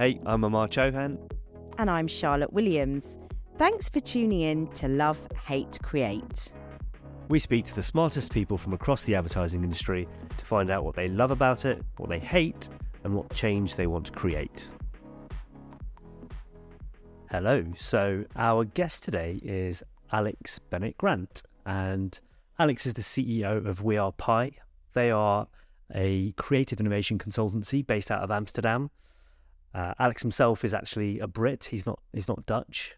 Hey, I'm Amar Chohan. And I'm Charlotte Williams. Thanks for tuning in to Love, Hate, Create. We speak to the smartest people from across the advertising industry to find out what they love about it, what they hate, and what change they want to create. Hello. So, our guest today is Alex Bennett Grant, and Alex is the CEO of We Are Pi. They are a creative innovation consultancy based out of Amsterdam. Uh, Alex himself is actually a Brit. He's not. He's not Dutch.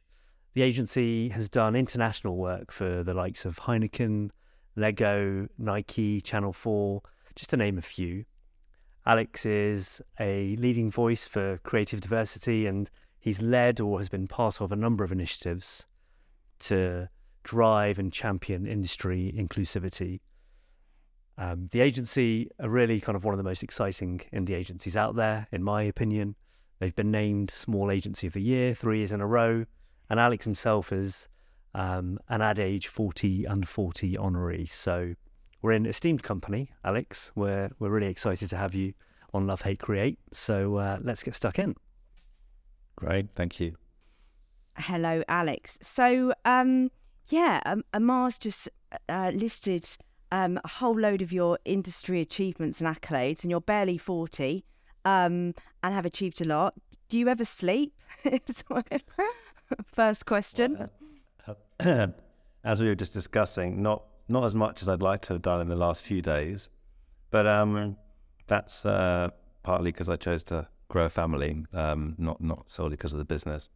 The agency has done international work for the likes of Heineken, Lego, Nike, Channel Four, just to name a few. Alex is a leading voice for creative diversity, and he's led or has been part of a number of initiatives to drive and champion industry inclusivity. Um, the agency are really kind of one of the most exciting indie agencies out there, in my opinion. They've been named Small Agency of the Year three years in a row, and Alex himself is um, an Ad Age 40 and 40 honoree. So we're in esteemed company, Alex. We're we're really excited to have you on Love Hate Create. So uh, let's get stuck in. Great, thank you. Hello, Alex. So, um, yeah, um, Amar's just uh, listed um, a whole load of your industry achievements and accolades, and you're barely 40 um, and have achieved a lot. Do you ever sleep? First question. Uh, as we were just discussing, not not as much as I'd like to have done in the last few days, but um, that's uh, partly because I chose to grow a family, um, not not solely because of the business.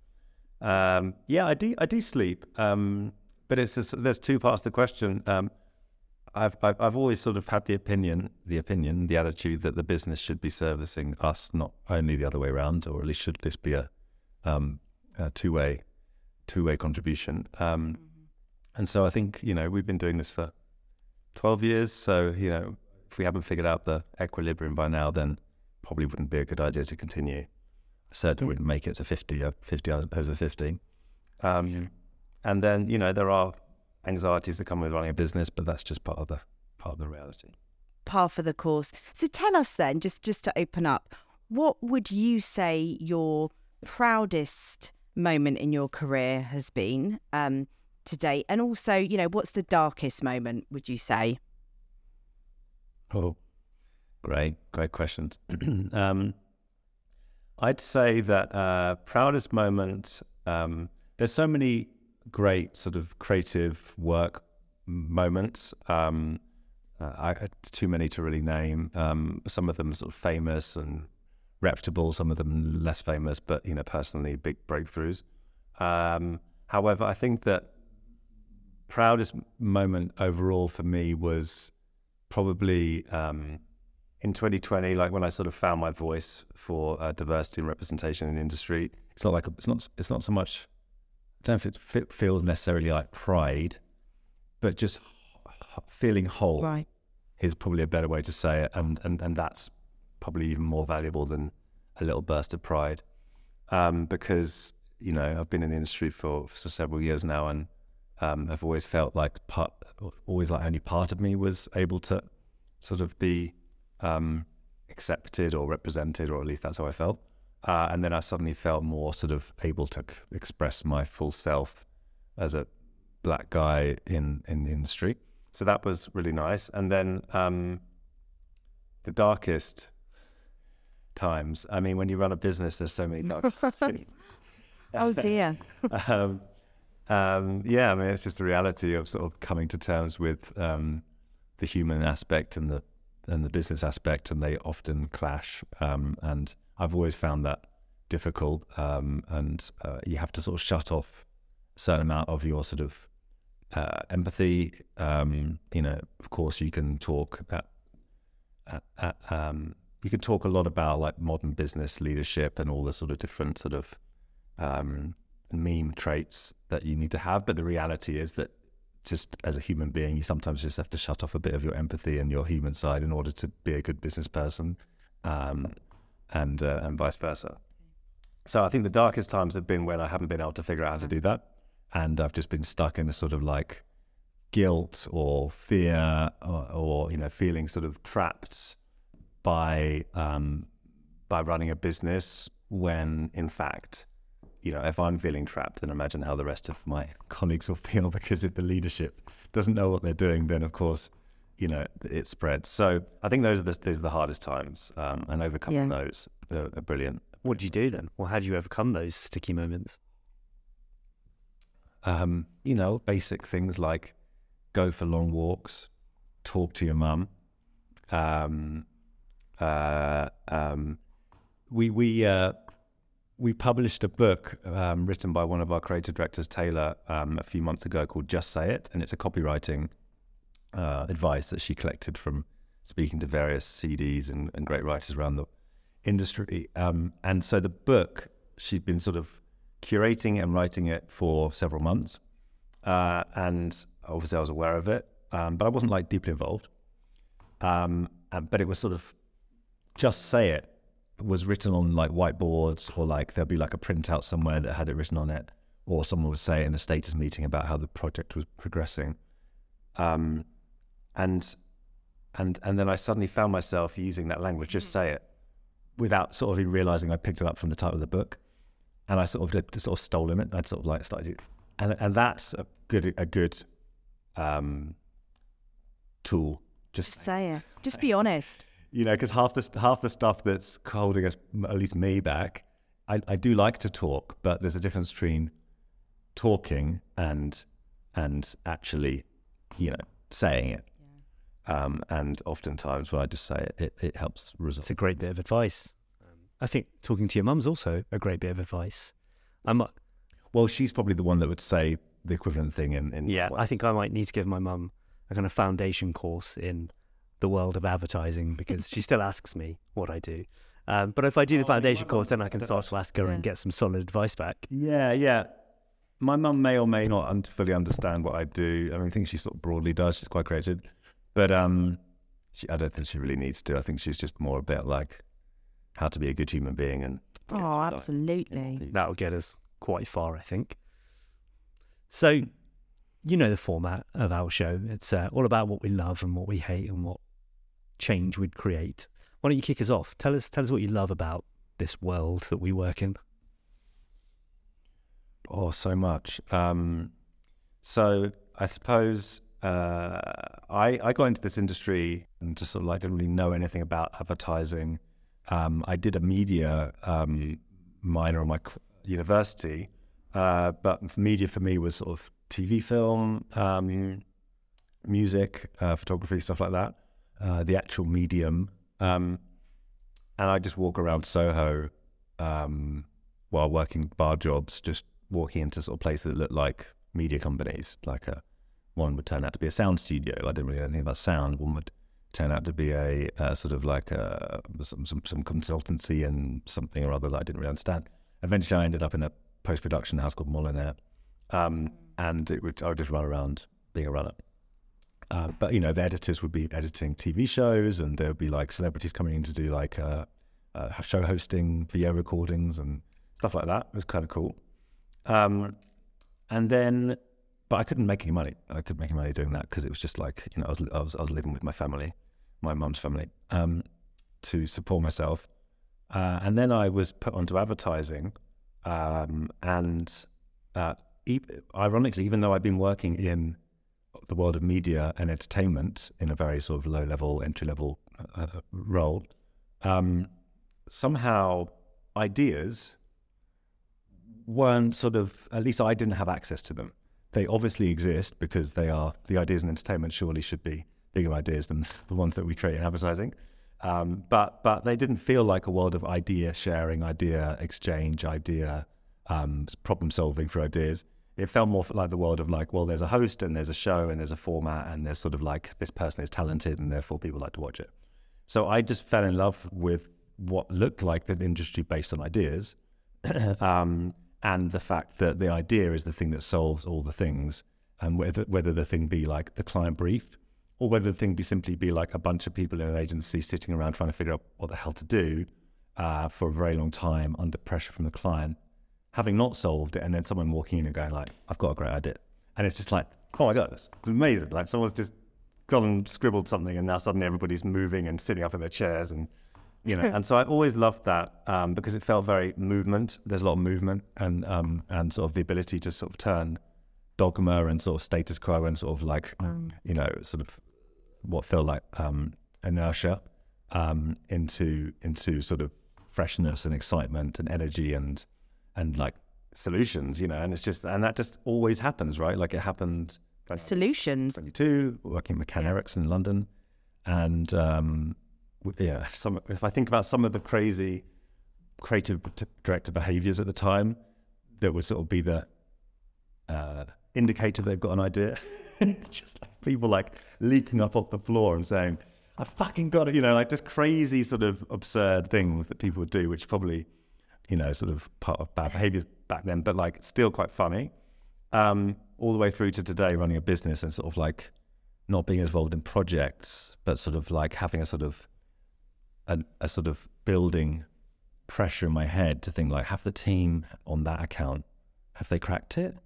Um, yeah, I do I do sleep, um, but it's just, there's two parts to the question. I've, I've I've always sort of had the opinion, the opinion, the attitude that the business should be servicing us, not only the other way around, or at least should this be a, um, a two way two way contribution. Um, mm-hmm. And so I think you know we've been doing this for twelve years. So you know if we haven't figured out the equilibrium by now, then probably wouldn't be a good idea to continue. Certainly wouldn't make it to 50, uh, 50 over 50. Um, yeah. And then, you know, there are anxieties that come with running a business, but that's just part of the part of the reality. Par for the course. So tell us then, just just to open up, what would you say your proudest moment in your career has been um, to date? And also, you know, what's the darkest moment, would you say? Oh, great, great questions. um, I'd say that uh, proudest moment, um, there's so many great sort of creative work moments. Um, uh, I, too many to really name. Um, some of them sort of famous and reputable, some of them less famous, but you know, personally, big breakthroughs. Um, however, I think that proudest moment overall for me was probably um, in 2020, like when I sort of found my voice for uh, diversity and representation in industry. It's not like it's not it's not so much don't know if it feels necessarily like pride, but just feeling whole right. is probably a better way to say it, and and and that's probably even more valuable than a little burst of pride, um, because you know I've been in the industry for, for several years now, and um, I've always felt like part, always like only part of me was able to sort of be um, accepted or represented, or at least that's how I felt. Uh, and then I suddenly felt more sort of able to express my full self as a black guy in, in the industry. So that was really nice. And then um, the darkest times. I mean, when you run a business, there's so many dark oh dear. um, um, yeah, I mean, it's just the reality of sort of coming to terms with um, the human aspect and the and the business aspect, and they often clash. Um, and I've always found that difficult, um, and uh, you have to sort of shut off a certain amount of your sort of uh, empathy. Um, you know, of course, you can talk at, at, at, um, you can talk a lot about like modern business leadership and all the sort of different sort of um, meme traits that you need to have. But the reality is that just as a human being, you sometimes just have to shut off a bit of your empathy and your human side in order to be a good business person. Um, and uh, and vice versa. So I think the darkest times have been when I haven't been able to figure out how to do that, and I've just been stuck in a sort of like guilt or fear or, or you know feeling sort of trapped by um, by running a business when in fact, you know, if I'm feeling trapped, then imagine how the rest of my colleagues will feel because if the leadership doesn't know what they're doing, then of course, you know, it spreads. So I think those are the those are the hardest times, um, and overcoming Yeah. those are, are brilliant. What do you do then? Well, how do you overcome those sticky moments? Um, you know, basic things like go for long walks, talk to your mum. Um, uh, um, we we uh, we published a book um, written by one of our creative directors, Taylor, um, a few months ago called "Just Say It," and it's a copywriting uh, advice that she collected from speaking to various CDs and, and great writers around the industry. Um, and so the book, she'd been sort of curating and writing it for several months. Uh, and obviously I was aware of it, um, but I wasn't like deeply involved. Um, but it was sort of just say it was written on like whiteboards or like there'll be like a printout somewhere that had it written on it or someone would say in a status meeting about how the project was progressing. Um, and and and then I suddenly found myself using that language, just say it, without sort of even realizing I picked it up from the title of the book, and I sort of did, sort of stolen it. I'd sort of like started, and and that's a good a good um, tool. Just Just say it. Just be honest. you know, because half the half the stuff that's holding us, at least me, back. I, I do like to talk, but there's a difference between talking and and actually, you know, saying it. Um, and oftentimes when I just say it, it, it helps resolve. It's a great bit of advice. Um, I think talking to your mum's also a great bit of advice. I might, Well, she's probably the one that would say the equivalent thing in, in yeah, I think I might need to give my mum a kind of foundation course in the world of advertising because she still asks me what I do. Um, but if I do the Oh, I mean, foundation course, then I can start to ask her Yeah. and get some solid advice back. Yeah, yeah. My mum may or may not un- fully understand what I do. I mean, I think she sort of broadly does. She's quite creative, but um, she, I don't think she really needs to. I think she's just more a bit like how to be a good human being and Oh, absolutely. That'll get us quite far, I think. So, you know the format of our show. It's uh, all about what we love and what we hate and what change we'd create. Why don't you kick us off? Tell us, tell us what you love about this world that we work in. Oh, so much. Um, so I suppose uh, I I got into this industry and just sort of like didn't really know anything about advertising. Um, I did a media um, minor on my university, uh, but media for me was sort of TV, film, um, music, uh, photography, stuff like that. Uh, the actual medium, um, and I just walk around Soho um, while working bar jobs, just walking into sort of places that look like media companies. Like a one would turn out to be a sound studio. I didn't really know anything about sound. One would turn out to be a, uh sort of like a, some, some some consultancy and something or other that I didn't really understand. Eventually, I ended up in a post production house called Molinare, um, and it would I would just run around being a runner. Uh, but you know, the editors would be editing TV shows, and there would be like celebrities coming in to do like uh, uh, show hosting, video recordings, and stuff like that. It was kind of cool. Um, and then, but I couldn't make any money. I couldn't make any money doing that because it was just like you know I was I was, I was living with my family, my mum's family, um, to support myself. Uh, and then I was put onto advertising, um, and uh, e- ironically, even though I'd been working in the world of media and entertainment in a very sort of low level, entry level uh, role, um, somehow ideas weren't sort of, at least I didn't have access to them. They obviously exist because they are, the ideas in entertainment surely should be bigger ideas than the ones that we create in advertising. Um, but but they didn't feel like a world of idea sharing, idea exchange, idea um, problem solving for ideas. It felt more like the world of like, well, there's a host and there's a show and there's a format and there's sort of like this person is talented and therefore people like to watch it. So I just fell in love with what looked like the industry based on ideas, um, and the fact that the idea is the thing that solves all the things, and whether whether the thing be like the client brief, or whether the thing be simply be like a bunch of people in an agency sitting around trying to figure out what the hell to do uh, for a very long time under pressure from the client, having not solved it, and then someone walking in and going like, "I've got a great idea," and it's just like, "Oh my god, it's, it's amazing!" Like someone's just gone and scribbled something, and now suddenly everybody's moving and sitting up in their chairs and you know. and so I always loved that um, because it felt very movement. There's a lot of movement and um, and sort of the ability to sort of turn dogma and sort of status quo and sort of like you know sort of what felt like um, inertia um, into into sort of freshness and excitement and energy and and like solutions, you know. And it's just and that just always happens, right? Like it happened. Solutions. 22, working with Ken Yeah. Erickson in London, and um, yeah, some if I think about some of the crazy creative director behaviors at the time, that would sort of be the uh, indicator they've got an idea. just like people like leaping up off the floor and saying, "I fucking got it," you know, like just crazy sort of absurd things that people would do, which probably, you know, sort of part of bad behaviors back then, but like still quite funny. Um, all the way through to today, running a business and sort of like not being involved in projects, but sort of like having a sort of a, a sort of building pressure in my head to think like, have the team on that account, have they cracked it?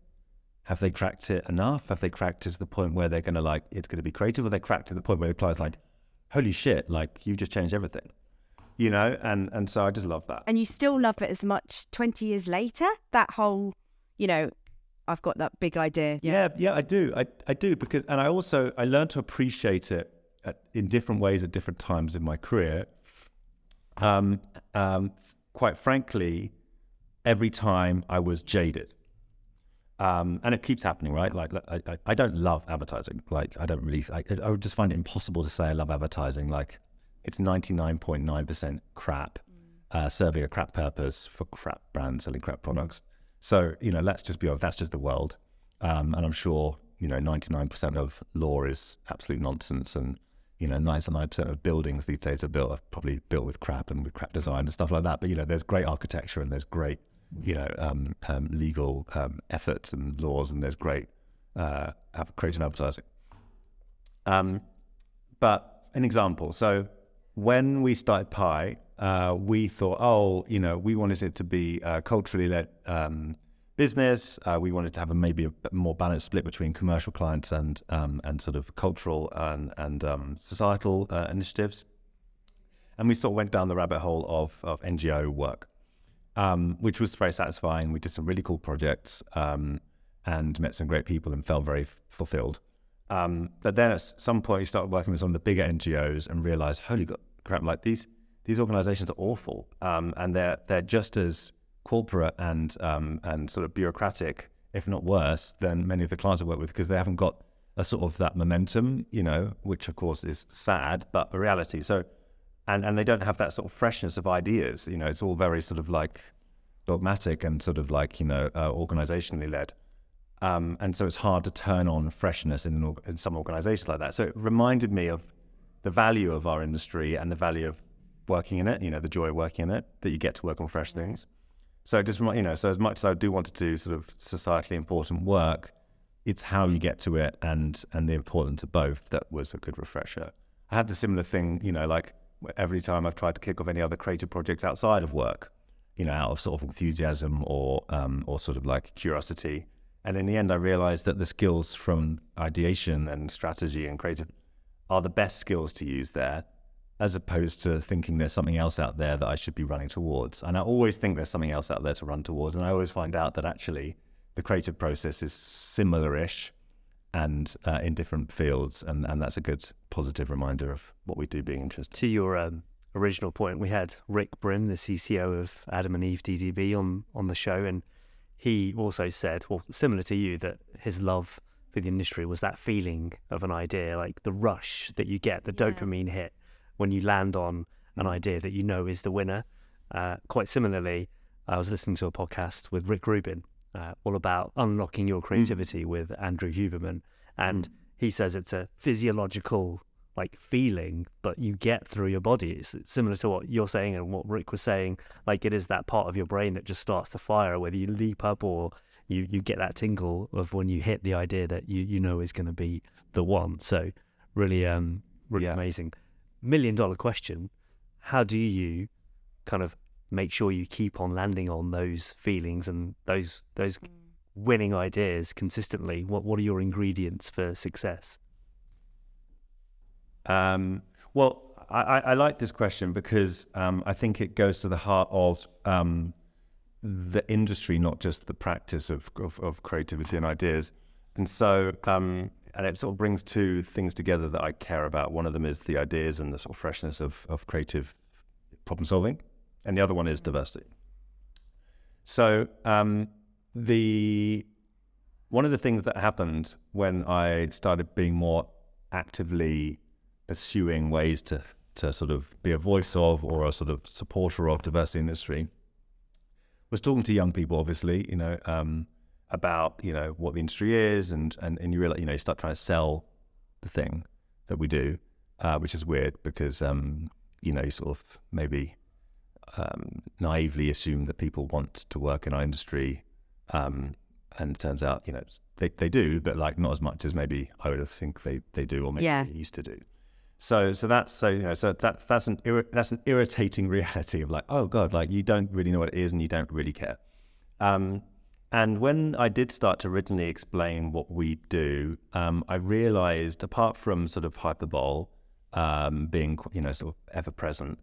Have they cracked it enough? Have they cracked it to the point where they're gonna like it's gonna be creative, or they cracked it to the point where the client's like, holy shit, like you've just changed everything, you know? And and so I just love that. And you still love it as much 20 years later? That whole, you know, I've got that big idea. Yeah, yeah, I do. I, I do because, and I also I learned to appreciate it at, in different ways at different times in my career. Um, um, quite frankly, every time I was jaded, um, and it keeps happening, right? Like, I, I, don't love advertising. Like, I don't really. I, I would just find it impossible to say I love advertising. Like, it's ninety nine point nine percent crap, uh, serving a crap purpose for crap brands selling crap products. So you know, let's just be honest. That's just the world, um, and I'm sure you know, ninety nine percent of law is absolute nonsense, and you know, ninety nine percent of buildings these days are built are probably built with crap and with crap design and stuff like that. But you know, there's great architecture and there's great you know um, um, legal um, efforts and laws, and there's great uh, creative advertising. Um, but an example. So when we started Pi, uh, we thought, oh, you know, we wanted it to be a culturally led um, business. Uh, we wanted to have a maybe a more balanced split between commercial clients and um, and sort of cultural and and um, societal uh, initiatives. And we sort of went down the rabbit hole of of NGO work, um, which was very satisfying. We did some really cool projects um, and met some great people and felt very f- fulfilled. Um, but then at some point, we started working with some of the bigger NGOs and realized, holy crap! Like these these organizations are awful, um, and they're they're just as corporate and um, and sort of bureaucratic, if not worse, than many of the clients I work with because they haven't got a sort of that momentum, you know, which of course is sad, but a reality. So, and and they don't have that sort of freshness of ideas. You know, it's all very sort of like dogmatic and sort of like you know uh, organizationally led. Um, and so it's hard to turn on freshness in, an in some organizations like that. So it reminded me of the value of our industry and the value of working in it, you know, the joy of working in it, that you get to work on fresh things. So just, you know, so as much as I do want to do sort of societally important work, it's how you get to it and and the importance of both that was a good refresher. I had the similar thing, you know, like every time I've tried to kick off any other creative projects outside of work, you know, out of sort of enthusiasm or um, or sort of like curiosity. And in the end, I realized that the skills from ideation and strategy and creative are the best skills to use there, as opposed to thinking there's something else out there that I should be running towards. And I always think there's something else out there to run towards. And I always find out that actually the creative process is similar-ish and uh, in different fields. And, and that's a good positive reminder of what we do being interested. To your um, original point, we had Rick Brim, the CCO of Adam and Eve DDB, on on the show, and he also said, well, similar to you, that his love for the industry was that feeling of an idea, like the rush that you get, the Yeah. dopamine hit when you land on an idea that you know is the winner. Uh, quite similarly, I was listening to a podcast with Rick Rubin, uh, all about unlocking your creativity with Andrew Huberman, and he says it's a physiological like feeling that you get through your body. It's, it's similar to what you're saying and what Rick was saying. Like it is that part of your brain that just starts to fire, whether you leap up or you you get that tingle of when you hit the idea that you you know is going to be the one. So really um really Yeah. amazing. Million dollar question: How do you kind of make sure you keep on landing on those feelings and those those winning ideas consistently? What what are your ingredients for success? Um, well, I, I, I like this question because um, I think it goes to the heart of um, the industry, not just the practice of, of, of creativity and ideas. And so, um, and it sort of brings two things together that I care about. One of them is the ideas and the sort of freshness of, of creative problem solving, and the other one is diversity. So, um, the one of the things that happened when I started being more actively pursuing ways to to sort of be a voice of or a sort of supporter of diversity industry was talking to young people, obviously, you know, um, about you know what the industry is, and and and you realize, you know, you start trying to sell the thing that we do, uh, which is weird because um, you know you sort of maybe um, naively assume that people want to work in our industry, um, and it turns out you know they they do, but like not as much as maybe I would have think they they do or maybe Yeah. they used to do. So so that's so you know so that's that's an irri- that's an irritating reality of like oh god like you don't really know what it is and you don't really care. Um, and when I did start to originally explain what we do, um, I realized apart from sort of hyperbole um, being you know sort of ever present,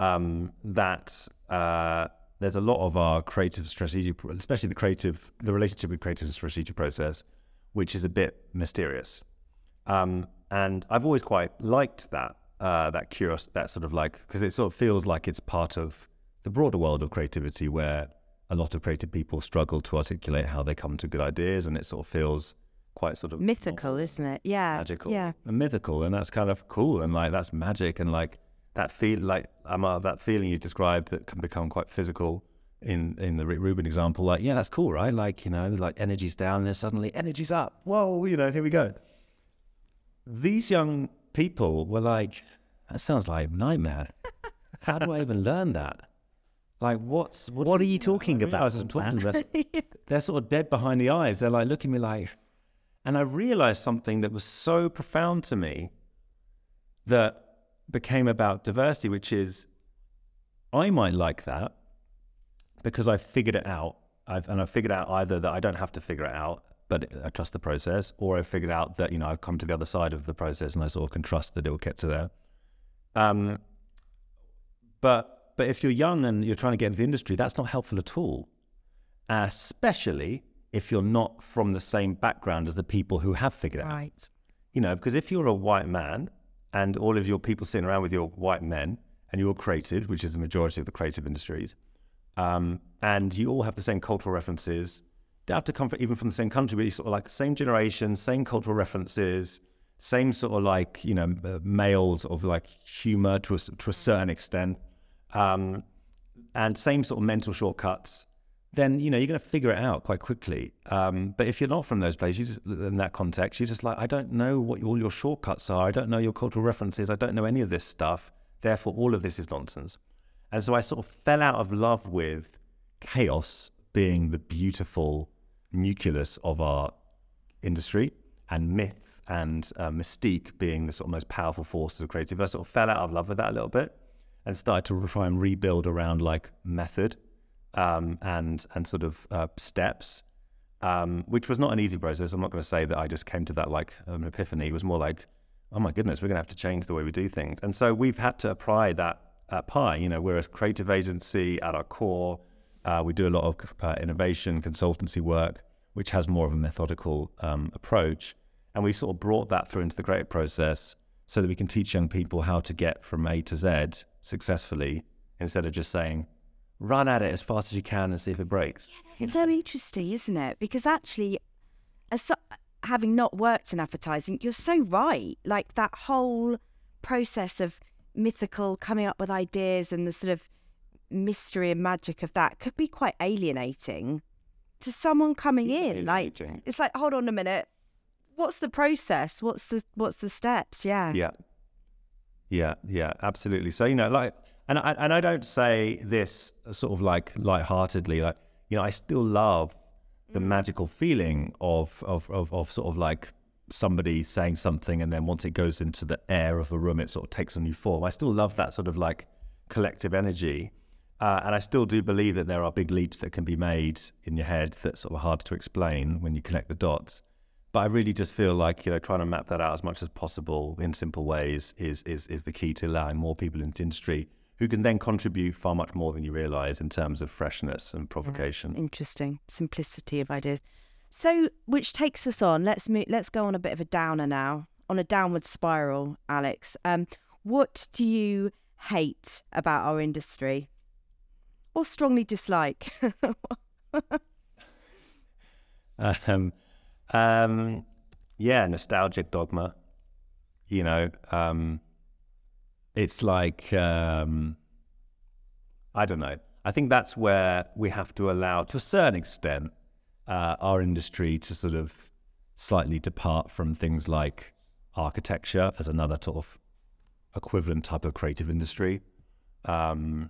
um, that uh, there's a lot of our creative strategy, especially the creative, the relationship with creative and strategic process, which is a bit mysterious. Um, and I've always quite liked that, uh, that curious, that sort of like, because it sort of feels like it's part of the broader world of creativity where a lot of creative people struggle to articulate how they come to good ideas and it sort of feels quite sort of Mythical, isn't it? Yeah. magical Yeah. and mythical and that's kind of cool and like that's magic and like that feel like um, uh, that feeling you described that can become quite physical in in the Rick Rubin example like yeah that's cool right like you know like energy's down and then suddenly energy's up whoa you know here we go these young people were like that sounds like a nightmare how do I even learn that like what's what, What are you talking about, I'm talking they're sort of dead behind the eyes. They're like looking at me like, and I realized something that was so profound to me that became about diversity, which is I might like that because I figured it out. I've, and I figured out either that I don't have to figure it out, but I trust the process, or I figured out that, you know, I've come to the other side of the process and I sort of can trust that it will get to there. Um, but but if you're young and you're trying to get into the industry, that's not helpful at all. Especially if you're not from the same background as the people who have figured it out. Right. You know, because if you're a white man and all of your people sitting around with your white men and you're creative, which is the majority of the creative industries, um, and you all have the same cultural references, don't have to come from, even from the same country, but you sort of like same generation, same cultural references, same sort of like, you know, uh, males of like humor to a, to a certain extent, um, and same sort of mental shortcuts, then you know you're going to figure it out quite quickly. Um, but if you're not from those places, you just, in that context, you're just like, I don't know what all your shortcuts are. I don't know your cultural references. I don't know any of this stuff. Therefore, all of this is nonsense. And so I sort of fell out of love with chaos being the beautiful nucleus of our industry and myth and uh, mystique being the sort of most powerful forces of creativity. I sort of fell out of love with that a little bit and started to try and rebuild around like method um, and and sort of uh, steps, um, which was not an easy process. I'm not going to say that I just came to that like an epiphany. It was more like, oh my goodness, we're going to have to change the way we do things. And so we've had to apply that at Pi. You know, we're a creative agency at our core. Uh, we do a lot of uh, innovation consultancy work, which has more of a methodical um, approach. And we've sort of brought that through into the creative process so that we can teach young people how to get from A to Z successfully instead of just saying, run at it as fast as you can and see if it breaks. It's so interesting, isn't it? Because actually, as so, having not worked in advertising, you're so right. Like that whole process of mythical coming up with ideas and the sort of mystery and magic of that could be quite alienating to someone coming in. Like it's like, hold on a minute, what's the process? What's the what's the steps? Yeah. Yeah. Yeah, yeah, absolutely. So, you know, like, and I, and I don't say this sort of like lightheartedly, like, you know, I still love the magical feeling of, of, of, of sort of like somebody saying something and then once it goes into the air of a room, it sort of takes a new form. I still love that sort of like collective energy. Uh, and I still do believe that there are big leaps that can be made in your head that sort of hard to explain when you connect the dots. But I really just feel like you know trying to map that out as much as possible in simple ways is is is the key to allowing more people into industry who can then contribute far much more than you realize in terms of freshness and provocation. Interesting simplicity of ideas. So, which takes us on. Let's move, let's go on a bit of a downer now, on a downward spiral. Alex, um, what do you hate about our industry, or strongly dislike? um, um, yeah, nostalgic dogma. You know, um, it's like um, I don't know. I think that's where we have to allow, to a certain extent, uh, our industry to sort of slightly depart from things like architecture as another sort of equivalent type of creative industry, um,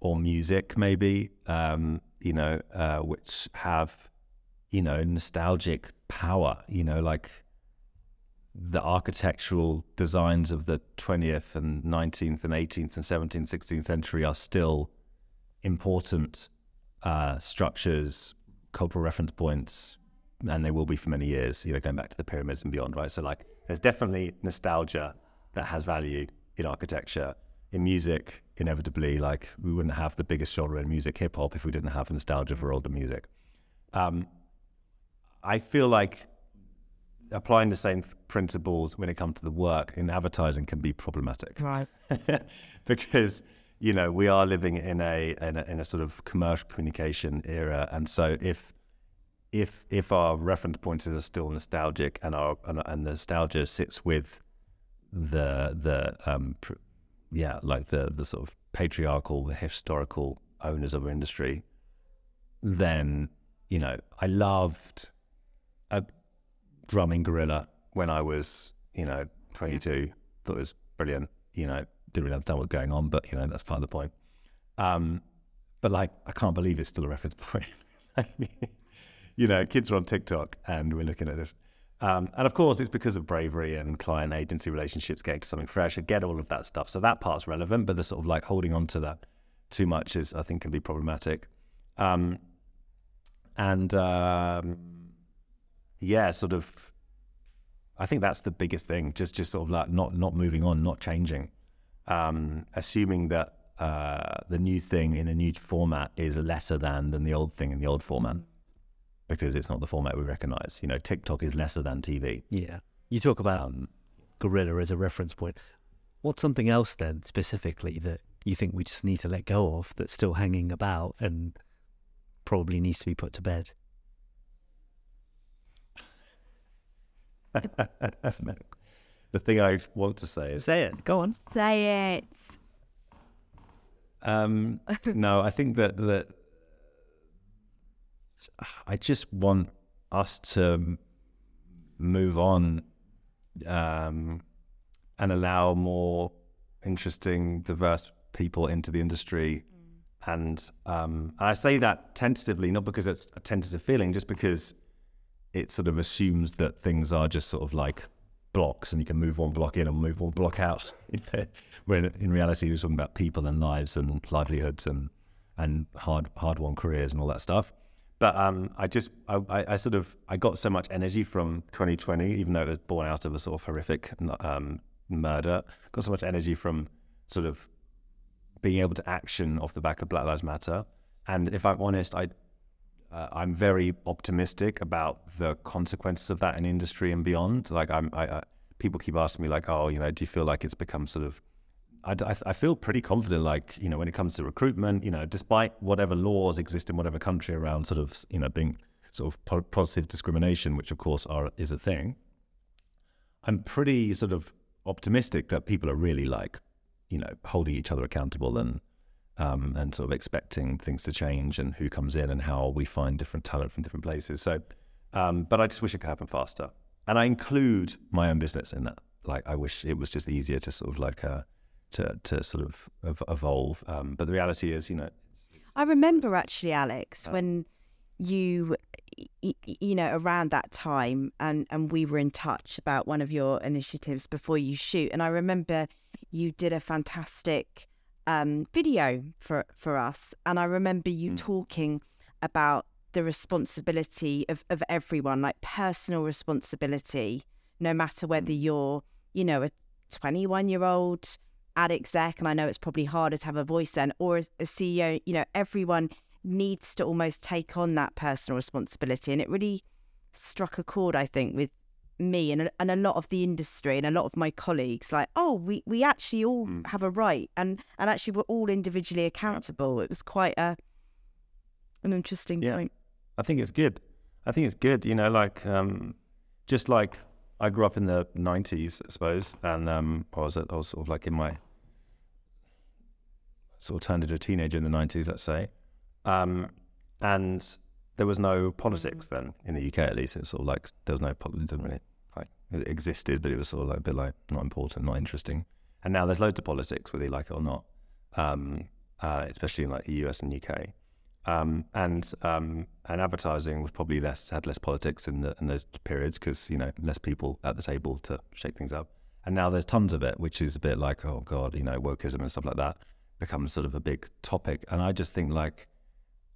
or music maybe. Um, you know, uh, which have you know nostalgic power. You know, like the architectural designs of the 20th and 19th and 18th and 17th, 16th century are still important uh, structures, cultural reference points, and they will be for many years, you know, going back to the pyramids and beyond, right? So, like, there's definitely nostalgia that has value in architecture. In music, inevitably, like, we wouldn't have the biggest genre in music, hip hop, if we didn't have nostalgia for older music. Um, I feel like applying the same principles when it comes to the work in advertising can be problematic. Right. because you know we are living in a, in a in a sort of commercial communication era, and so if if if our reference points are still nostalgic and our and, and the nostalgia sits with the the um pr- yeah like the the sort of patriarchal the historical owners of our industry then you know i loved drumming gorilla when I was, you know, 22. Thought it was brilliant. You know, didn't really understand what was going on, but you know, that's part of the point. Um, but like, I can't believe it's still a reference point. you know, kids are on TikTok and we're looking at it. Um, and of course, it's because of bravery and client agency relationships, getting to something fresh. I get all of that stuff. So that part's relevant, but the sort of like holding on to that too much is, I think, can be problematic. Um, and um, yeah, sort of. I think that's the biggest thing. Just, just sort of like not, not moving on, not changing, um, assuming that uh, the new thing in a new format is lesser than than the old thing in the old format because it's not the format we recognize. You know, TikTok is lesser than TV. Yeah. You talk about um, Gorilla as a reference point. What's something else then specifically that you think we just need to let go of that's still hanging about and probably needs to be put to bed? The thing I want to say is say it. Go on. Say it. Um, no, I think that that I just want us to move on um, and allow more interesting, diverse people into the industry. Mm. And, um, and I say that tentatively, not because it's a tentative feeling, just because it sort of assumes that things are just sort of like blocks and you can move one block in and move one block out. when in reality, we're talking about people and lives and livelihoods and and hard hard won careers and all that stuff. But um, I just I, I, sort of I got so much energy from 2020, even though it was born out of a sort of horrific um, murder. Got so much energy from sort of being able to action off the back of Black Lives Matter. And if I'm honest, I uh, I'm very optimistic about the consequences of that in industry and beyond. Like I'm, I, I, people keep asking me like, oh, you know, do you feel like it's become sort of I, I, feel pretty confident, like, you know, when it comes to recruitment, you know, despite whatever laws exist in whatever country around sort of, you know, being sort of po- positive discrimination, which of course are, is a thing, I'm pretty sort of optimistic that people are really like, you know, holding each other accountable and um, and sort of expecting things to change and who comes in and how we find different talent from different places. So, um, but I just wish it could happen faster. And I include my own business in that. Like, I wish it was just easier to sort of like uh, to to sort of evolve. Um, but the reality is, you know, I remember actually, Alex, uh, when you you know around that time and and we were in touch about one of your initiatives before you shoot and i remember you did a fantastic um, video for for us, and I remember you mm. talking about the responsibility of, of everyone, like personal responsibility, no matter whether Mm. you're, you know, a 21 year old ad exec, and I know it's probably harder to have a voice then, or a CEO, you know, everyone needs to almost take on that personal responsibility. And it really struck a chord, I think, with me and a, and a lot of the industry and a lot of my colleagues like oh we we actually all Mm. have a right and and actually we're all individually accountable it was quite a an interesting Yeah. point I think it's good. I think it's good. You know, like um, just like I grew up in the '90s, I suppose, and um, I was I was sort of like in my sort of turned into a teenager in the '90s, let's say, um, and there was no politics then in the UK. At least it's sort of like there was no politics. Didn't really like it existed, but it was sort of like a bit like not important, not interesting. And now there's loads of politics, whether you like it or not, um, uh, especially in like the US and UK um, and um, and advertising was probably less had less politics in the in those periods because you know less people at the table to shake things up. And now there's tons of it, which is a bit like oh god, you know, wokeism and stuff like that becomes sort of a big topic. And I just think like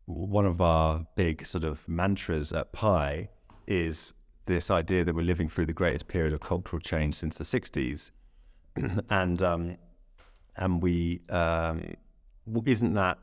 one of our big sort of mantras at Pi is this idea that we're living through the greatest period of cultural change since the '60s, and um, and we um, isn't that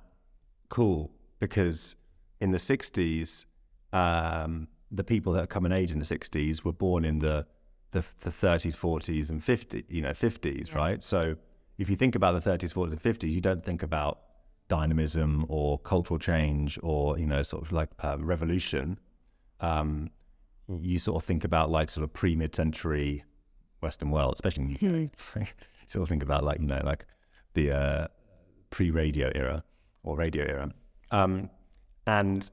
cool? Because in the 60s um, the people that come in age in the 60s were born in the the, the 30s 40s and 50 you know 50s right? So if you think about the 30s 40s and 50s you don't think about dynamism or cultural change or you know sort of like uh, revolution. Um, you sort of think about like sort of pre mid-century western world especially in the UK you sort of think about like you know like the uh, pre-radio era or radio era. Um, and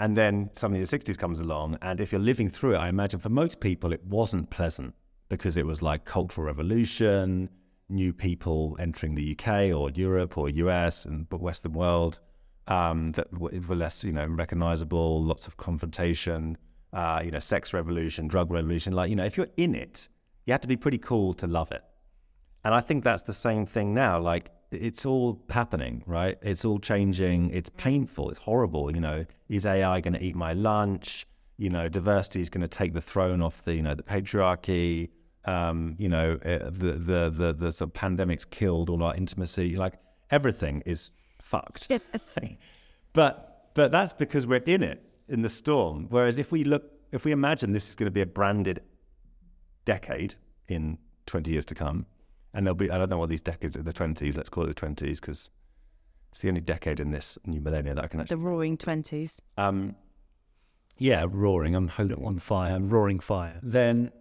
and then something in the 60s comes along and if you're living through it i imagine for most people it wasn't pleasant because it was like cultural revolution new people entering the uk or europe or us and the western world um, that were less you know recognizable lots of confrontation uh, you know sex revolution drug revolution like you know if you're in it you have to be pretty cool to love it and I think that's the same thing now. Like it's all happening, right? It's all changing. It's painful. It's horrible. You know, is AI going to eat my lunch? You know, diversity is going to take the throne off the, you know, the patriarchy. Um, you know, uh, the the the the sort of pandemic's killed all our intimacy. Like everything is fucked. but but that's because we're in it in the storm. Whereas if we look, if we imagine this is going to be a branded decade in 20 years to come, and there'll be I don't know what these decades are the 20s. Let's call it the 20s because it's the only decade in this new millennia that I can the roaring 20s Um, yeah, roaring. I'm holding on fire, I'm roaring fire. then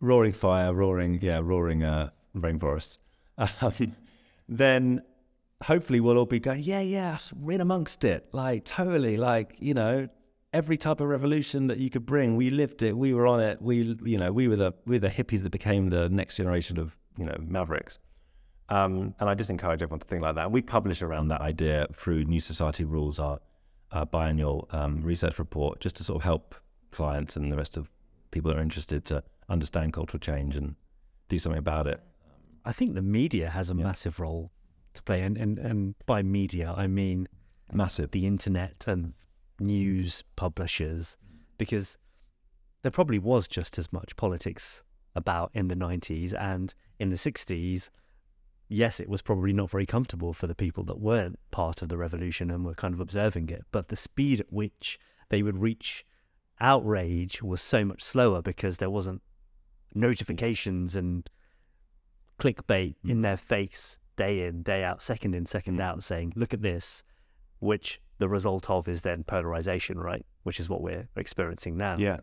roaring fire, roaring, yeah, roaring uh, rainforests. Um, then hopefully we'll all be going, yeah, yeah, we're in amongst it. Like, totally, like, you know, every type of revolution that you could bring, we lived it, we were on it, we, you know, we were the, we were the hippies that became the next generation of, you know, mavericks. Um, and I just encourage everyone to think like that. We publish around that idea through New Society Rules, our, our biannual um, research report, just to sort of help clients and the rest of people that are interested to understand cultural change and do something about it. I think the media has a Yeah. massive role to play, and, and and by media I mean Massive. the internet and news publishers, because there probably was just as much politics about in the 90s and in the 60s. Yes, it was probably not very comfortable for the people that weren't part of the revolution and were kind of observing it, but the speed at which they would reach outrage was so much slower because there wasn't notifications and clickbait mm. in their face day in, day out, second in, second mm. out, saying, look at this, which the result of is then polarization, right? Which is what we're experiencing now. Yeah.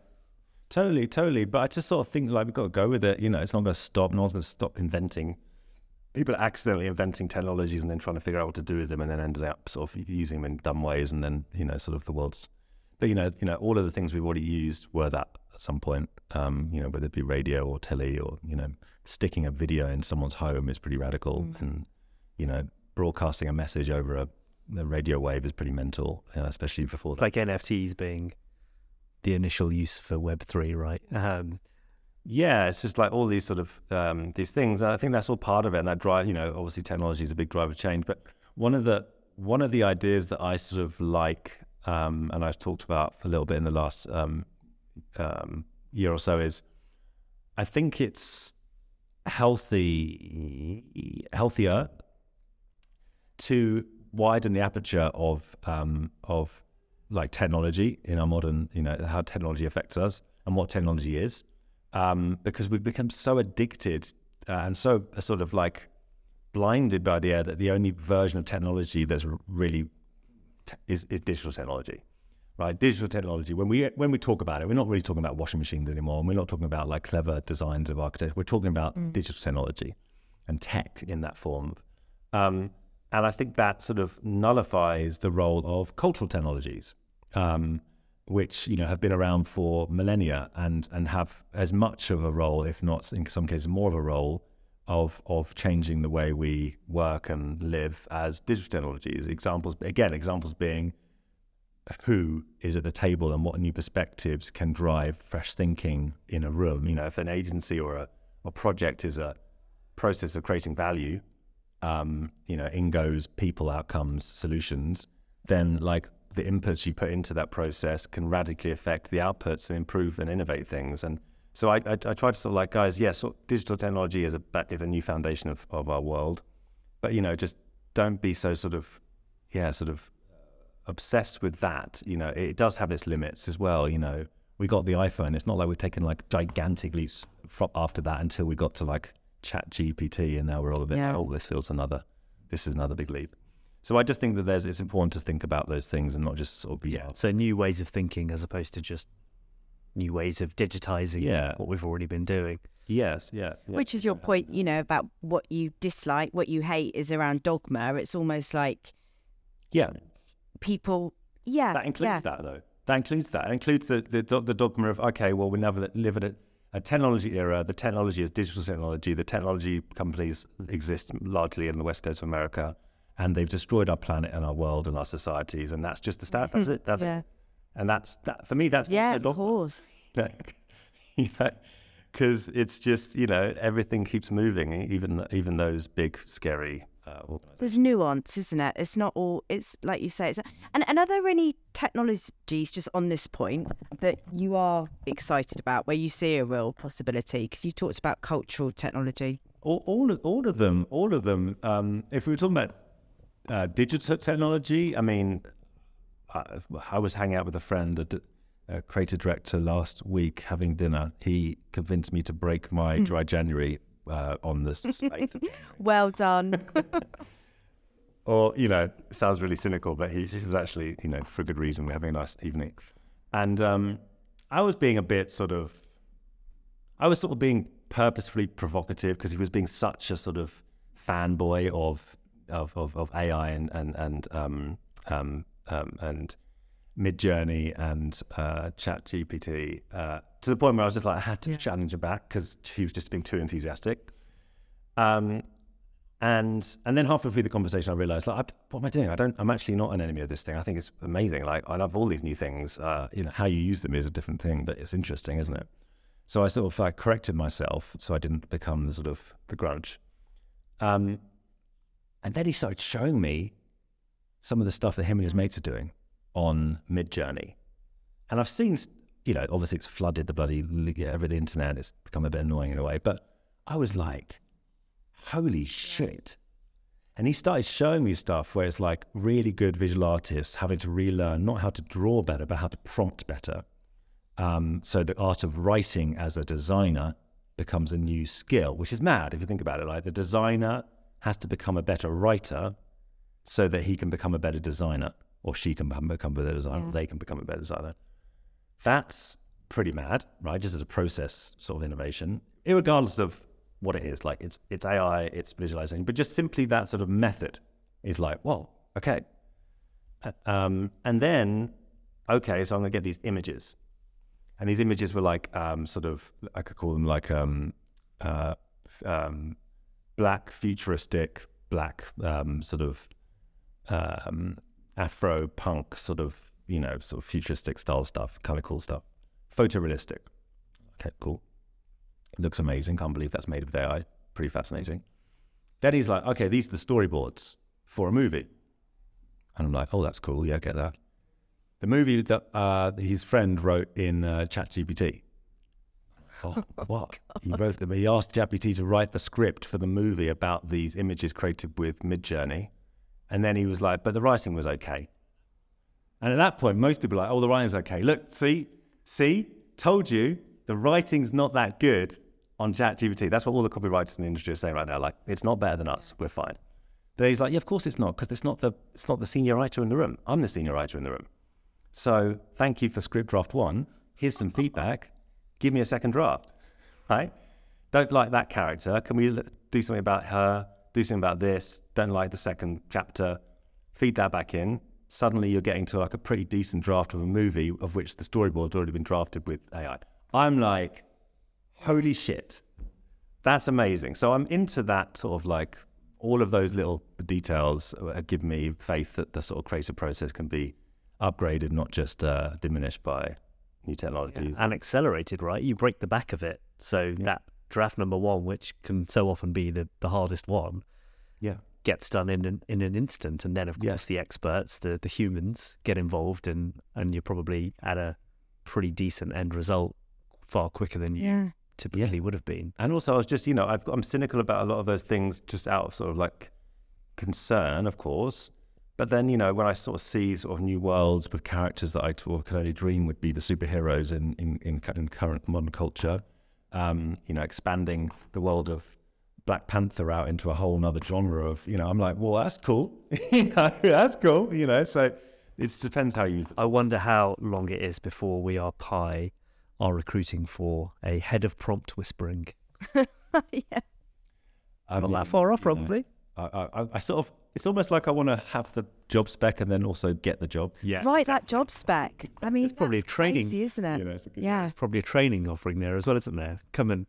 Totally, totally. But I just sort of think like we've got to go with it. You know, it's not going to stop. No one's going to stop inventing. People are accidentally inventing technologies and then trying to figure out what to do with them, and then ended up sort of using them in dumb ways, and then you know, sort of the world's. But you know, you know, all of the things we've already used were that at some point. Um, you know, whether it be radio or telly, or you know, sticking a video in someone's home is pretty radical, and you know, broadcasting a message over a, a radio wave is pretty mental, uh, especially before like NFTs being the initial use for Web3, right? Um, Yeah, it's just like all these sort of um, these things. And I think that's all part of it. And that drive, you know, obviously technology is a big driver of change. But one of the one of the ideas that I sort of like um, and I've talked about a little bit in the last um, um, year or so, is I think it's healthy, healthier to widen the aperture of um, of like technology in our modern, you know, how technology affects us and what technology is, um, because we've become so addicted uh, and so uh, sort of like blinded by the idea that the only version of technology that's really is, is digital technology, right? Digital technology. When we when we talk about it, we're not really talking about washing machines anymore, and we're not talking about like clever designs of architecture. We're talking about Mm. digital technology and tech in that form. Um, and I think that sort of nullifies the role of cultural technologies, um, which you know have been around for millennia and and have as much of a role, if not in some cases more of a role, of of changing the way we work and live as digital technologies. Examples again, examples being who is at the table and what new perspectives can drive fresh thinking in a room. You know, if an agency or a, a project is a process of creating value, um, you know, in goes people, outcomes, solutions, then like the inputs you put into that process can radically affect the outputs and improve and innovate things. And so I, I, I try to sort of like, guys, yes, digital technology is a is a new foundation of, of our world, but you know, just don't be so sort of, yeah, sort of obsessed with that. You know, it does have its limits as well. You know, we got the iPhone. It's not like we've taken like gigantic leaps from after that until we got to like Chat GPT, and now we're all a bit, Yeah. oh, this feels another, this is another big leap. So I just think that there's it's important to think about those things and not just sort of be Yeah. So new ways of thinking as opposed to just new ways of digitizing Yeah. what we've already been doing. Yes, yeah, yeah. Which is your point, you know, about what you dislike, what you hate is around dogma. It's almost like yeah. People, yeah, That includes yeah. that though. That includes that. It includes the the, the dogma of okay, well, we never live in a, a technology era. The technology is digital technology. The technology companies exist largely in the west coast of America, and they've destroyed our planet and our world and our societies. And that's just the stat. That's it. That's yeah. it. And that's that for me. That's Yeah, of course. because it's just you know everything keeps moving, even even those big scary. Uh. There's nuance, isn't it? It's not all. It's like you say. It's and and are there any technologies just on this point that you are excited about, where you see a real possibility? Because you talked about cultural technology. all, all of all of them, all of them. Um, if we were talking about uh, digital technology, I mean, I, I was hanging out with a friend, a creative director, last week having dinner. He convinced me to break my dry January uh, on the s- 8th of January. Well done. or you know, sounds really cynical, but he, he was actually, you know, for a good reason. We're having a nice evening, and um, I was being a bit sort of, I was sort of being purposefully provocative because he was being such a sort of fanboy of of of, of AI and and and um, um, um, and Mid Journey and uh, Chat GPT uh, to the point where I was just like I had to challenge her back because she was just being too enthusiastic. Um, and and then halfway through the conversation, I realized, like, I- what am I doing? I don't. I'm actually not an enemy of this thing. I think it's amazing. Like, I love all these new things. Uh, you know, how you use them is a different thing, but it's interesting, isn't it? So I sort of corrected myself so I didn't become the sort of the grudge. Um, and then he started showing me some of the stuff that him and his mates are doing on Mid Journey, and I've seen, you know, obviously it's flooded the bloody every the internet. It's become a bit annoying in a way, but I was like, holy shit. And he started showing me stuff where it's like really good visual artists having to relearn not how to draw better, but how to prompt better. Um, so the art of writing as a designer becomes a new skill, which is mad if you think about it. Like the designer has to become a better writer so that he can become a better designer, or she can become a better designer, Yeah. they can become a better designer. That's pretty mad, right? Just as a process sort of innovation, regardless of what it is. Like it's it's AI, it's visualizing, but just simply that sort of method is like, whoa, okay. Uh, Um, and then, okay, so I'm gonna get these images, and these images were like um, sort of I could call them like um, uh, um, black futuristic, black um, sort of um, Afro punk sort of you know sort of futuristic style stuff, kind of cool stuff, photorealistic. Okay, cool. looks amazing. Can't believe that's made with AI. Pretty fascinating. Then he's like, okay, these are the storyboards for a movie. And I'm like, oh, that's cool. Yeah, I get that. the movie that uh, his friend wrote in uh, ChatGPT. Oh, what? He wrote them. He asked ChatGPT to write the script for the movie about these images created with Midjourney, and then he was like, "But the writing was okay." And at that point, most people are like, "Oh, the writing's okay." Look, see, see, told you, the writing's not that good on ChatGPT. That's what all the copywriters in the industry are saying right now. Like, it's not better than us. We're fine. But he's like, "Yeah, of course it's not, because it's not the it's not the senior writer in the room. I'm the senior writer in the room." So thank you for script draft one. Here's some feedback. Give me a second draft, right? Don't like that character. Can we do something about her? Do something about this? Don't like the second chapter. Feed that back in. Suddenly you're getting to like a pretty decent draft of a movie of which the storyboard's already been drafted with AI. I'm like, holy shit, that's amazing. So I'm into that sort of like all of those little details give me faith that the sort of creative process can be upgraded, not just uh, diminished by new technologies. and accelerated, right? You break the back of it. So that draft number one, which can so often be the, the hardest one, Yeah. gets done in an, in an instant. And then, of Yeah. course, the experts, the, the humans get involved and, and you're probably at a pretty decent end result far quicker than you Yeah. typically would have been. And also, I was just, you know, I've, I'm cynical about a lot of those things just out of sort of like concern, of course. But then, you know, when I sort of see sort of new worlds with characters that I sort of could only dream would be the superheroes in, in, in, in current modern culture, um, you know, expanding the world of Black Panther out into a whole nother genre of, you know, I'm like, well, that's cool. you know, that's cool, you know. So it depends how you use it. I wonder how long it is before We Are Pi are recruiting for a head of prompt whispering. yeah. I Not mean, that far off, you know, probably. I, I, I sort of, it's almost like I want to have the job spec and then also get the job. Yeah. Write that job spec. I mean, It's probably that's training, crazy, isn't it? You know, it's a good yeah. Probably a training offering there as well, isn't there? Come and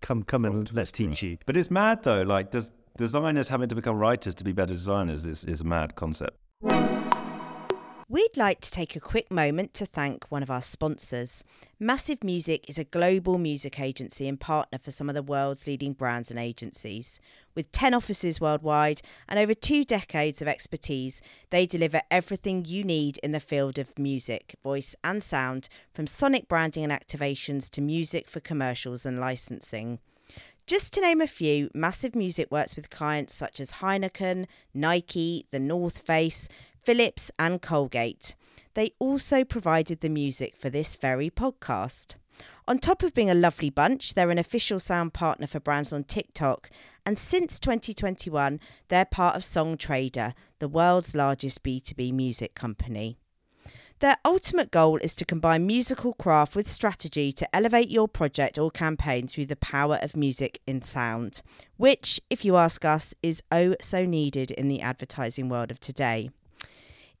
come, come and let's teach you. But it's mad though. Like, does designers having to become writers to be better designers is, is a mad concept. We'd like to take a quick moment to thank one of our sponsors. Massive Music is a global music agency and partner for some of the world's leading brands and agencies. With 10 offices worldwide and over two decades of expertise, they deliver everything you need in the field of music, voice, and sound, from sonic branding and activations to music for commercials and licensing. Just to name a few, Massive Music works with clients such as Heineken, Nike, The North Face, Philips, and Colgate. They also provided the music for this very podcast. On top of being a lovely bunch, they're an official sound partner for brands on TikTok, and since 2021, they're part of Songtradr, the world's largest B2B music company. Their ultimate goal is to combine musical craft with strategy to elevate your project or campaign through the power of music in sound, which, if you ask us, is oh so needed in the advertising world of today.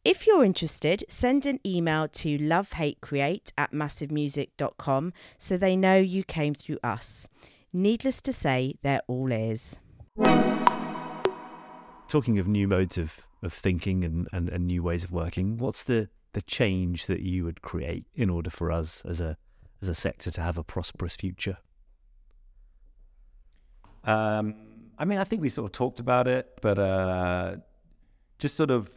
If you're interested, send an email to lovehatecreate at massivemusic.com so they know you came through us. Needless to say, they're all ears. Talking of new modes of, of thinking and, and, and new ways of working, what's the, the change that you would create in order for us as a as a sector to have a prosperous future? Um, I mean, I think we sort of talked about it, but uh, just sort of.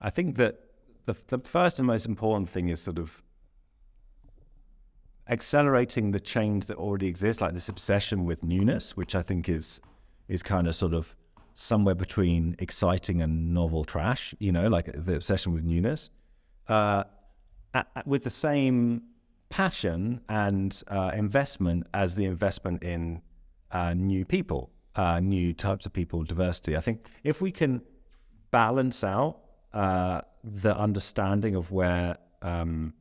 I think that the, the first and most important thing is sort of accelerating the change that already exists, like this obsession with newness, which I think is is kind of sort of somewhere between exciting and novel trash. You know, like the obsession with newness, uh, a- a- with the same passion and uh, investment as the investment in uh, new people, uh, new types of people, diversity. I think if we can balance out uh, the understanding of where um,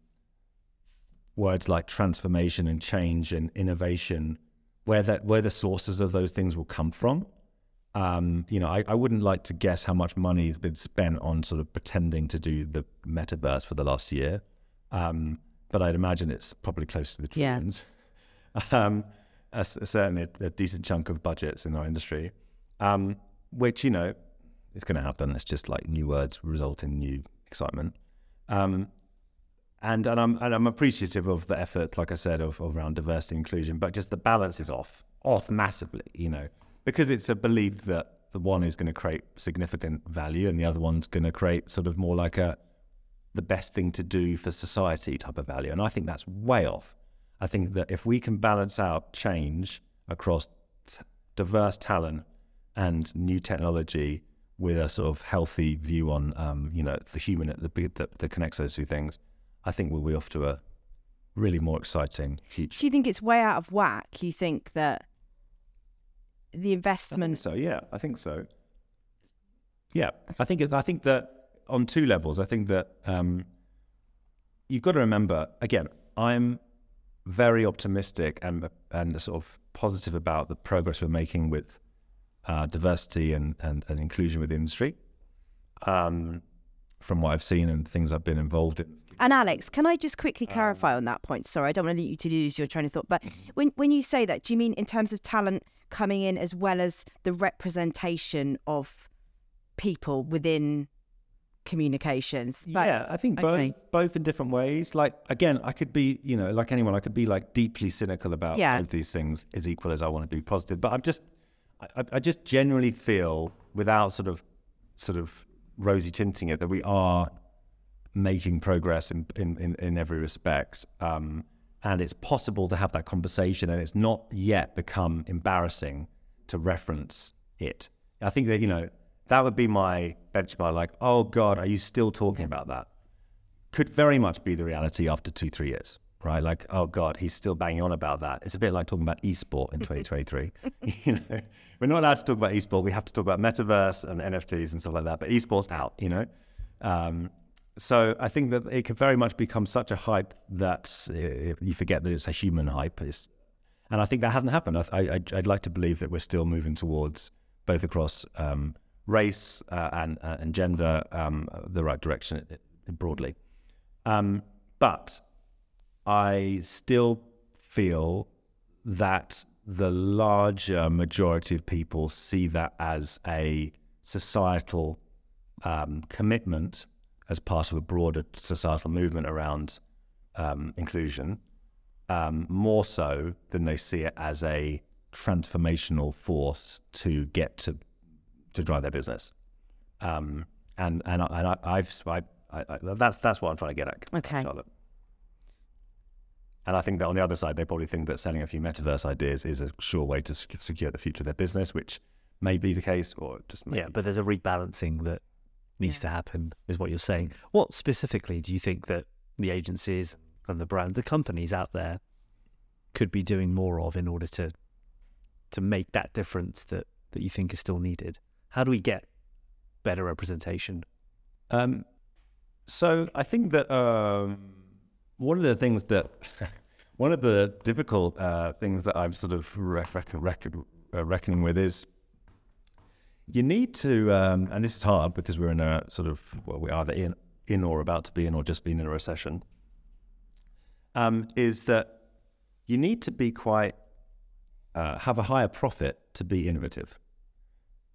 words like transformation and change and innovation, where that where the sources of those things will come from. Um, you know, I, I wouldn't like to guess how much money has been spent on sort of pretending to do the metaverse for the last year, um, but I'd imagine it's probably close to the Yeah. trillions. Um, a, s- certainly a, a decent chunk of budgets in our industry, um, which you know it's going to happen. It's just like new words result in new excitement. Um, and and I'm and I'm appreciative of the effort, like I said, of, of around diversity and inclusion, but just the balance is off, off massively, you know, because it's a belief that the one is going to create significant value, and the other one's going to create sort of more like a the best thing to do for society type of value. And I think that's way off. I think that if we can balance out change across t- diverse talent and new technology with a sort of healthy view on, um, you know, the human that, that, that connects those two things, I think we'll be off to a really more exciting future. Do you think it's way out of whack? You think that the I investment? think so. Yeah, I think so. Yeah, I think it, I think that on two levels. I think that um, you've got to remember again. I'm very optimistic and and sort of positive about the progress we're making with uh, diversity and, and, and inclusion with the industry. Um, from what I've seen and things I've been involved in. And Alex, can I just quickly clarify on that point? Sorry, I don't want to lead you to lose your train of thought. But when when you say that, do you mean in terms of talent coming in as well as the representation of people within communications? But- yeah, I think both okay. both in different ways. Like again, I could be, you know, like anyone, I could be like deeply cynical about Yeah. these things as equal as I want to be positive. But I'm just, I, I just generally feel, without sort of, sort of rosy tinting it, that we are making progress in in, in, in every respect. Um, and it's possible to have that conversation, and it's not yet become embarrassing to reference it. I think that you know that would be my benchmark. Like, oh God, are you still talking about that? Could very much be the reality after two, three years, right? Like, oh God, he's still banging on about that. It's a bit like talking about esport in 2023. you know, we're not allowed to talk about esport. We have to talk about metaverse and NFTs and stuff like that. But esport's out. You know. Um, so I think that it could very much become such a hype that uh, you forget that it's a human hype. It's, and I think that hasn't happened. I, I, I'd like to believe that we're still moving towards both across um, race uh, and, uh, and gender um, the right direction uh, broadly. Um, but I still feel that the larger majority of people see that as a societal um, commitment as part of a broader societal movement around um, inclusion, um, more so than they see it as a transformational force to get to to drive their business. Um, and and, I, and I, I've I, I, I, that's that's what I'm trying to get at. Okay. Charlotte. And I think that on the other side, they probably think that selling a few metaverse ideas is a sure way to secure the future of their business, which may be the case, or just may Yeah, but there's a rebalancing that needs Yeah. to happen, is what you're saying. What specifically do you think that the agencies and the brand, the companies out there, could be doing more of in order to to make that difference that that you think is still needed? How do we get better representation? Um, so I think that um, one of the things that one of the difficult uh, things that I'm sort of rec- rec- uh, reckoning with is you need to, um, and this is hard because we're in a sort of well, we're either in in or about to be in or just been in a recession. Um, is that you need to be quite uh, have a higher profit to be innovative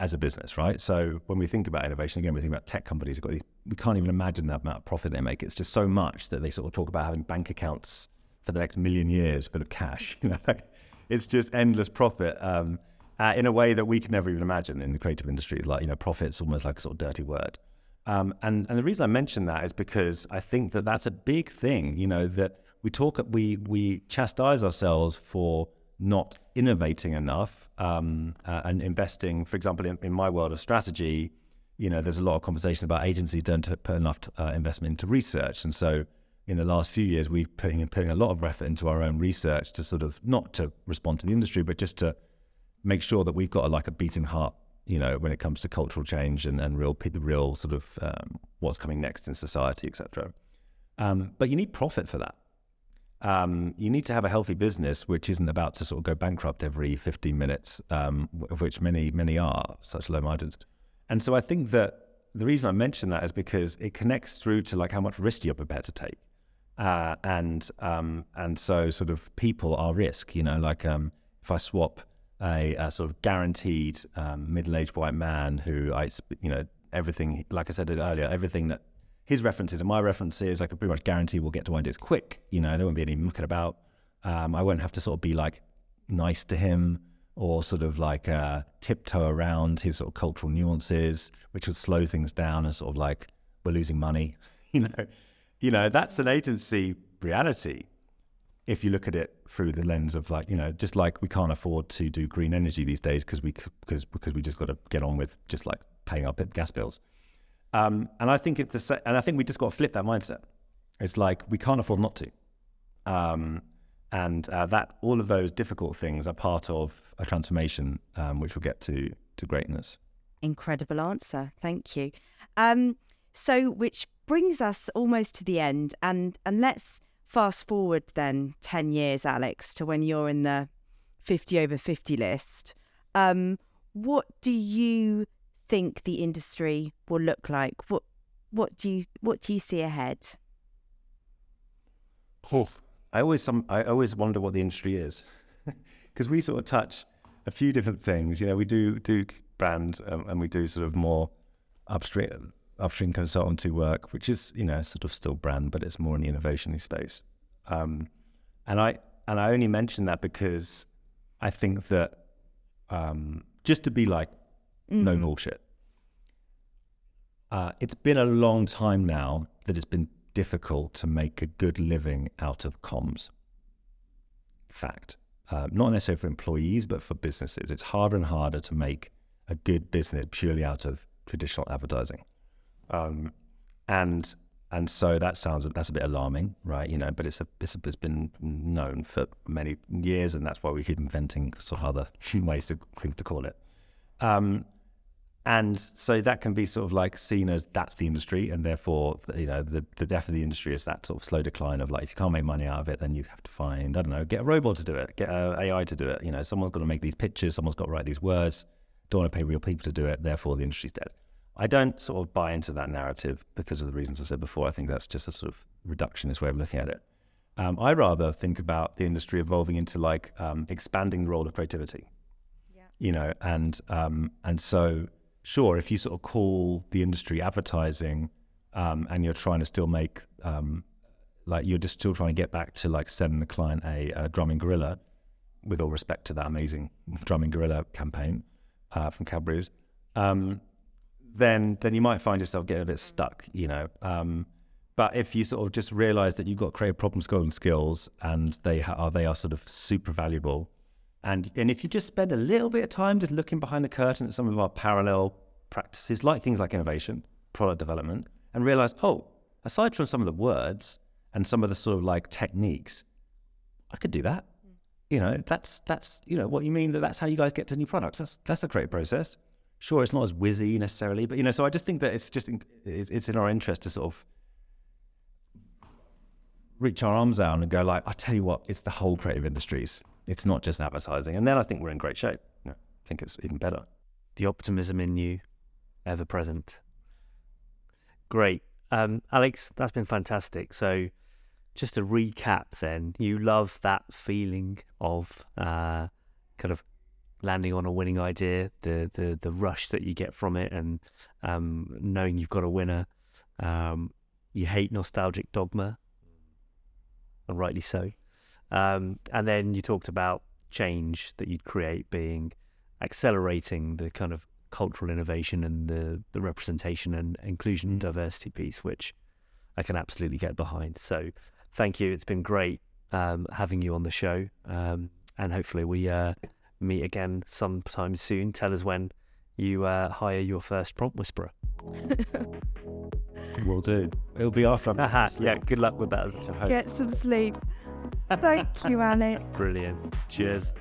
as a business, right? So when we think about innovation, again, we think about tech companies. Got these, we can't even imagine the amount of profit they make. It's just so much that they sort of talk about having bank accounts for the next million years full of cash. It's just endless profit um, uh, in a way that we can never even imagine in the creative industry. Like you know, profit's almost like a sort of dirty word. Um, and and the reason I mention that is because I think that that's a big thing. You know that we talk we we chastise ourselves for not innovating enough um, uh, and investing. For example, in, in my world of strategy, you know, there's a lot of conversation about agencies don't put enough uh, investment into research, and so in the last few years, we've putting putting a lot of effort into our own research to sort of not to respond to the industry, but just to make sure that we've got a, like a beating heart, you know, when it comes to cultural change and, and real real sort of um, what's coming next in society, etc. Um, but you need profit for that. Um, you need to have a healthy business, which isn't about to sort of go bankrupt every 15 minutes, um, of which many many are such low margins. And so I think that the reason I mention that is because it connects through to like how much risk you're prepared to take, uh, and um, and so sort of people are risk. You know, like um, if I swap a, a sort of guaranteed um, middle-aged white man who I, you know, everything like I said earlier, everything that his references and my references, I can pretty much guarantee we'll get to ideas quick. You know, there won't be any mucking about. Um, I won't have to sort of be like nice to him. or sort of like uh, tiptoe around his sort of cultural nuances, which would slow things down and sort of like we're losing money. you know, you know that's an agency reality. If you look at it through the lens of like you know, just like we can't afford to do green energy these days because we because because we just got to get on with just like paying our gas bills. Um, and I think it's the same, and I think we just got to flip that mindset. It's like we can't afford not to. Um, and uh, that all of those difficult things are part of a transformation, um, which will get to to greatness. Incredible answer, thank you. Um, so, which brings us almost to the end, and and let's fast forward then ten years, Alex, to when you're in the fifty over fifty list. Um, what do you think the industry will look like? What what do you what do you see ahead? I always some I always wonder what the industry is because we sort of touch a few different things. You know, we do do brand um, and we do sort of more upstream upstream consultancy work, which is you know sort of still brand, but it's more in the innovation space. Um, and I and I only mention that because I think that um, just to be like mm-hmm. no bullshit. Uh, it's been a long time now that it's been difficult to make a good living out of comms. Fact. Uh, not necessarily for employees, but for businesses. It's harder and harder to make a good business purely out of traditional advertising. Um, and and so that sounds that's a bit alarming, right? You know, but it's a it's, it's been known for many years, and that's why we keep inventing sort of other ways to things to call it. Um, and so that can be sort of like seen as that's the industry and therefore you know the, the death of the industry is that sort of slow decline of like if you can't make money out of it then you have to find i don't know get a robot to do it get a ai to do it. You know someone's got to make these pictures someone's got to write these words. Don't want to pay real people to do it therefore the industry's dead. I don't sort of buy into that narrative because of the reasons i said before. I think that's just a sort of reductionist way of looking at it. Um, i rather think about the industry evolving into like um, expanding the role of creativity. Yeah. you know and um, and so sure, if you sort of call the industry advertising um, and you're trying to still make, um, like, you're just still trying to get back to like sending the client a, a drumming gorilla, with all respect to that amazing drumming gorilla campaign uh, from Cadbury's, um, then then you might find yourself getting a bit stuck, you know. Um, but if you sort of just realize that you've got creative problem solving skills and they ha- are they are sort of super valuable and, and if you just spend a little bit of time just looking behind the curtain at some of our parallel practices, like things like innovation, product development, and realize, oh, aside from some of the words and some of the sort of like techniques, I could do that. You know, that's that's you know what you mean that that's how you guys get to new products. That's that's a great process. Sure, it's not as whizzy necessarily, but you know, so I just think that it's just in, it's, it's in our interest to sort of reach our arms out and go like, I tell you what, it's the whole creative industries it's not just advertising. And then I think we're in great shape. I think it's even better. The optimism in you, ever present. Great. Um, Alex, that's been fantastic. So, just to recap, then, you love that feeling of uh, kind of landing on a winning idea, the the the rush that you get from it, and um, knowing you've got a winner. Um, you hate nostalgic dogma, and rightly so. Um, and then you talked about change that you'd create being accelerating the kind of cultural innovation and the, the representation and inclusion and diversity piece, which I can absolutely get behind. So thank you. It's been great um, having you on the show. Um, and hopefully we uh, meet again sometime soon. Tell us when you uh, hire your first prompt whisperer. We'll do. It'll be after I've Yeah, good luck with that. Get some sleep. Thank you, Alex. Brilliant. Cheers.